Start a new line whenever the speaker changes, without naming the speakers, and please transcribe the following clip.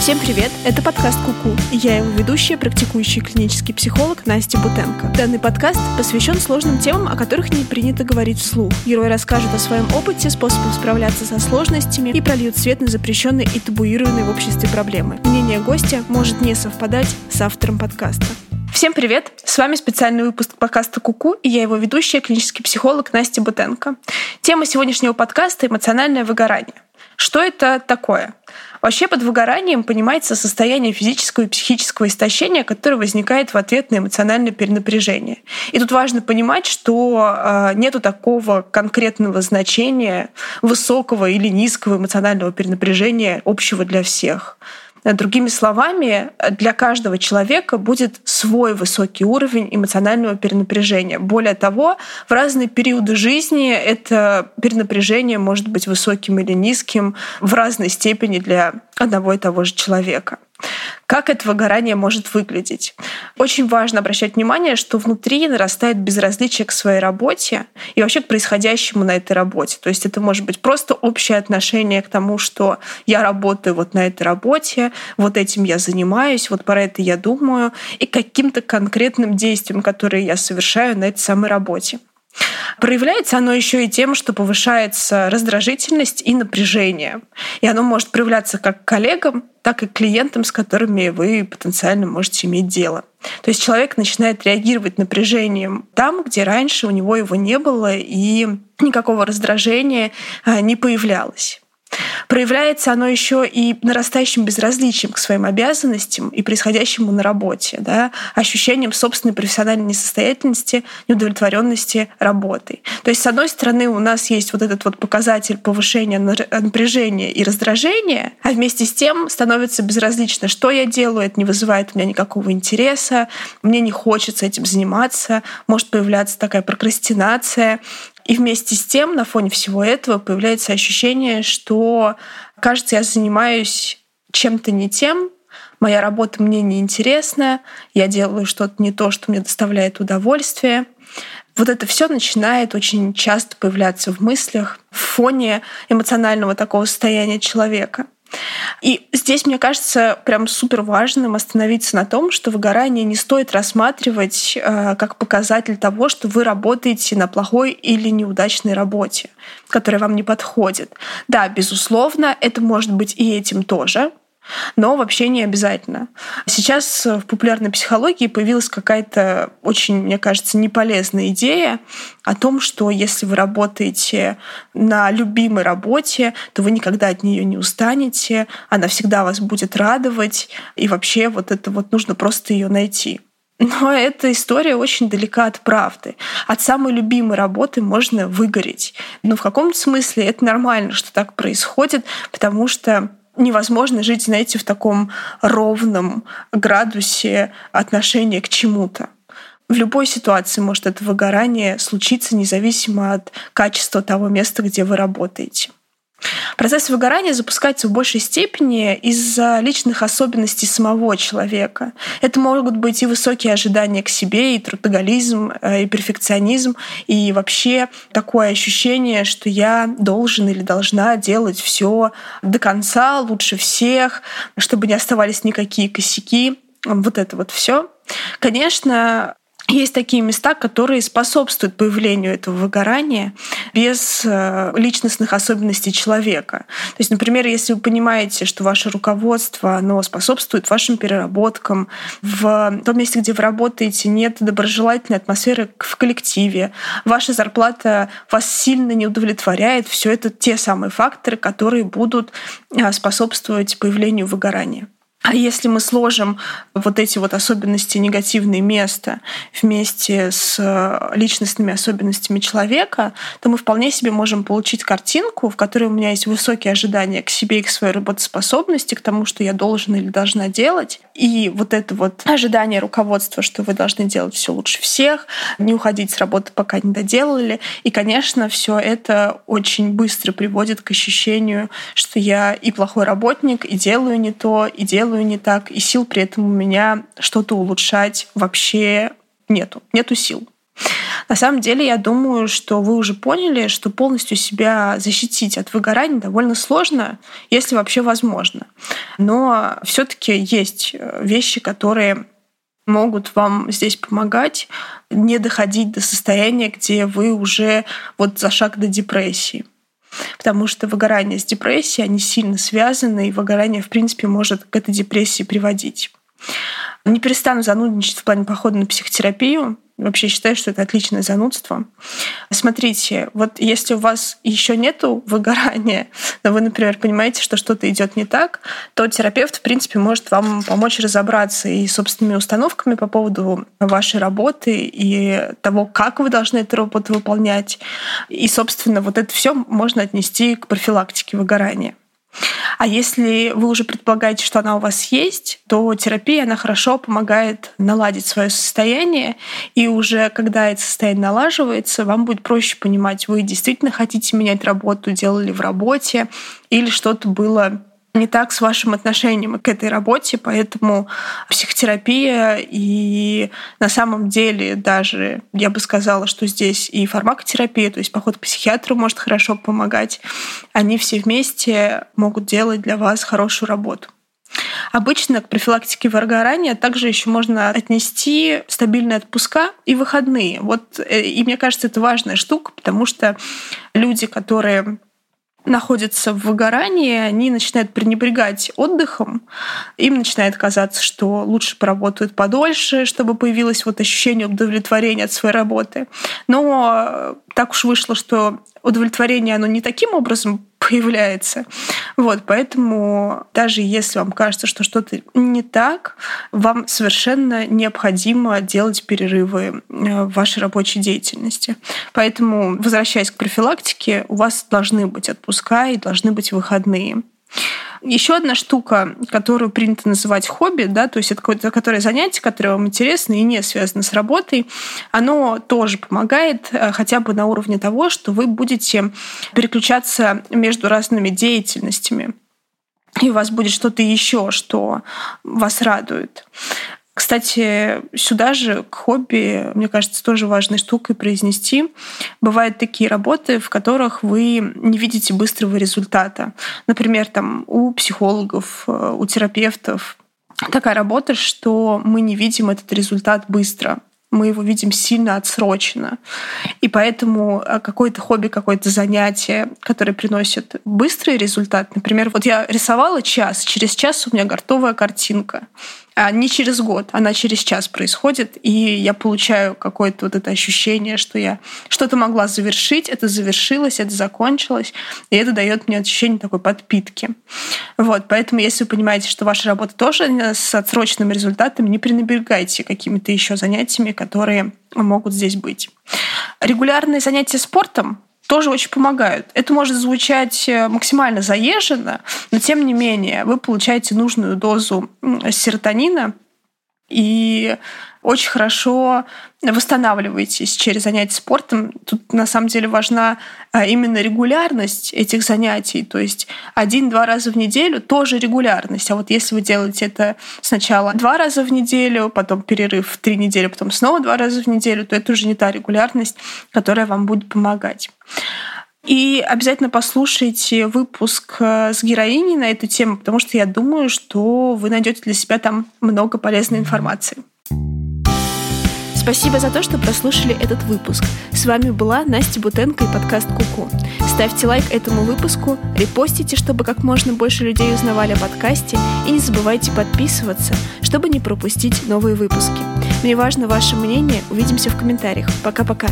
Всем привет! Это подкаст Куку, и я его ведущая, практикующий клинический психолог Настя Бутенко. Данный подкаст посвящен сложным темам, о которых не принято говорить вслух. Герой расскажет о своем опыте, способах справляться со сложностями и прольют свет на запрещенные и табуированные в обществе проблемы. Мнение гостя может не совпадать с автором подкаста. Всем привет! С вами специальный выпуск подкаста Куку, и я его ведущая, клинический психолог Настя Бутенко. Тема сегодняшнего подкаста — эмоциональное выгорание. Что это такое? Вообще под выгоранием понимается состояние физического и психического истощения, которое возникает в ответ на эмоциональное перенапряжение. И тут важно понимать, что э, нету такого конкретного значения высокого или низкого эмоционального перенапряжения общего для всех. Другими словами, для каждого человека будет свой высокий уровень эмоционального перенапряжения. Более того, в разные периоды жизни это перенапряжение может быть высоким или низким в разной степени для одного и того же человека. Как это выгорание может выглядеть? Очень важно обращать внимание, что внутри нарастает безразличие к своей работе и вообще к происходящему на этой работе. То есть это может быть просто общее отношение к тому, что я работаю вот на этой работе, вот этим я занимаюсь, вот про это я думаю, и каким-то конкретным действием, которые я совершаю на этой самой работе. Проявляется оно еще и тем, что повышается раздражительность и напряжение. И оно может проявляться как коллегам, так и клиентам, с которыми вы потенциально можете иметь дело. То есть человек начинает реагировать напряжением там, где раньше у него его не было и никакого раздражения а, не появлялось. Проявляется оно еще и нарастающим безразличием к своим обязанностям и происходящему на работе, да, ощущением собственной профессиональной несостоятельности, неудовлетворенности работой. То есть, с одной стороны, у нас есть вот этот вот показатель повышения напряжения и раздражения, а вместе с тем становится безразлично, что я делаю, это не вызывает у меня никакого интереса, мне не хочется этим заниматься, может появляться такая прокрастинация, и вместе с тем, на фоне всего этого, появляется ощущение, что, кажется, я занимаюсь чем-то не тем, моя работа мне не интересна, я делаю что-то не то, что мне доставляет удовольствие. Вот это все начинает очень часто появляться в мыслях в фоне эмоционального такого состояния человека. И здесь, мне кажется, прям супер важным остановиться на том, что выгорание не стоит рассматривать э, как показатель того, что вы работаете на плохой или неудачной работе, которая вам не подходит. Да, безусловно, это может быть и этим тоже, но вообще не обязательно. Сейчас в популярной психологии появилась какая-то очень, мне кажется, неполезная идея о том, что если вы работаете на любимой работе, то вы никогда от нее не устанете, она всегда вас будет радовать, и вообще вот это вот нужно просто ее найти. Но эта история очень далека от правды. От самой любимой работы можно выгореть. Но в каком-то смысле это нормально, что так происходит, потому что невозможно жить, знаете, в таком ровном градусе отношения к чему-то. В любой ситуации может это выгорание случиться независимо от качества того места, где вы работаете. Процесс выгорания запускается в большей степени из-за личных особенностей самого человека. Это могут быть и высокие ожидания к себе, и трудоголизм, э, и перфекционизм, и вообще такое ощущение, что я должен или должна делать все до конца, лучше всех, чтобы не оставались никакие косяки. Вот это вот все. Конечно, есть такие места, которые способствуют появлению этого выгорания без э, личностных особенностей человека. То есть, например, если вы понимаете, что ваше руководство оно способствует вашим переработкам, в том месте, где вы работаете, нет доброжелательной атмосферы в коллективе, ваша зарплата вас сильно не удовлетворяет, все это те самые факторы, которые будут э, способствовать появлению выгорания. А если мы сложим вот эти вот особенности негативные места вместе с э, личностными особенностями человека, то мы вполне себе можем получить картинку, в которой у меня есть высокие ожидания к себе и к своей работоспособности, к тому, что я должен или должна делать. И вот это вот ожидание руководства, что вы должны делать все лучше всех, не уходить с работы, пока не доделали. И, конечно, все это очень быстро приводит к ощущению, что я и плохой работник, и делаю не то, и делаю делаю не так, и сил при этом у меня что-то улучшать вообще нету. Нету сил. На самом деле, я думаю, что вы уже поняли, что полностью себя защитить от выгорания довольно сложно, если вообще возможно. Но все-таки есть э, вещи, которые могут вам здесь помогать не доходить до состояния, где вы уже вот за шаг до депрессии. Потому что выгорание с депрессией, они сильно связаны, и выгорание, в принципе, может к этой депрессии приводить. Не перестану занудничать в плане похода на психотерапию. Вообще считаю, что это отличное занудство. Смотрите, вот если у вас еще нету выгорания, но вы, например, понимаете, что что-то идет не так, то терапевт, в принципе, может вам помочь разобраться и собственными установками по поводу вашей работы и того, как вы должны эту работу выполнять. И, собственно, вот это все можно отнести к профилактике выгорания. А если вы уже предполагаете, что она у вас есть, то терапия, она хорошо помогает наладить свое состояние, и уже когда это состояние налаживается, вам будет проще понимать, вы действительно хотите менять работу, делали в работе, или что-то было не так с вашим отношением к этой работе, поэтому психотерапия и на самом деле даже, я бы сказала, что здесь и фармакотерапия, то есть поход к психиатру может хорошо помогать, они все вместе могут делать для вас хорошую работу. Обычно к профилактике выгорания также еще можно отнести стабильные отпуска и выходные. Вот, э, и мне кажется, это важная штука, потому что люди, которые находятся в выгорании, они начинают пренебрегать отдыхом, им начинает казаться, что лучше поработают подольше, чтобы появилось вот ощущение удовлетворения от своей работы. Но так уж вышло, что удовлетворение, оно не таким образом появляется. Вот, поэтому даже если вам кажется, что что-то не так, вам совершенно необходимо делать перерывы э, в вашей рабочей деятельности. Поэтому, возвращаясь к профилактике, у вас должны быть отпуска и должны быть выходные. Еще одна штука, которую принято называть хобби, да, то есть это какое-то которое занятие, которое вам интересно и не связано с работой, оно тоже помогает э, хотя бы на уровне того, что вы будете переключаться между разными деятельностями и у вас будет что-то еще, что вас радует. Кстати, сюда же к хобби, мне кажется, тоже важной штукой произнести. Бывают такие работы, в которых вы не видите быстрого результата. Например, там у психологов, э, у терапевтов такая работа, что мы не видим этот результат быстро мы его видим сильно отсрочено. И поэтому э, какое-то хобби, какое-то занятие, которое приносит быстрый результат. Например, вот я рисовала час, через час у меня готовая картинка не через год, она через час происходит, и я получаю какое-то вот это ощущение, что я что-то могла завершить, это завершилось, это закончилось, и это дает мне ощущение такой подпитки. Вот, поэтому если вы понимаете, что ваша работа тоже с отсроченными результатами, не пренебрегайте какими-то еще занятиями, которые могут здесь быть. Регулярные занятия спортом тоже очень помогают. Это может звучать э, максимально заезженно, но тем не менее вы получаете нужную дозу серотонина, и очень хорошо восстанавливаетесь через занятия спортом. Тут на самом деле важна а, именно регулярность этих занятий. То есть один-два раза в неделю тоже регулярность. А вот если вы делаете это сначала два раза в неделю, потом перерыв в три недели, потом снова два раза в неделю, то это уже не та регулярность, которая вам будет помогать. И обязательно послушайте выпуск э, с героиней на эту тему, потому что я думаю, что вы найдете для себя там много полезной информации. Спасибо за то, что прослушали этот выпуск. С вами была Настя Бутенко и подкаст Куку. Ставьте лайк этому выпуску, репостите, чтобы как можно больше людей узнавали о подкасте, и не забывайте подписываться, чтобы не пропустить новые выпуски. Мне важно ваше мнение. Увидимся в комментариях. Пока-пока.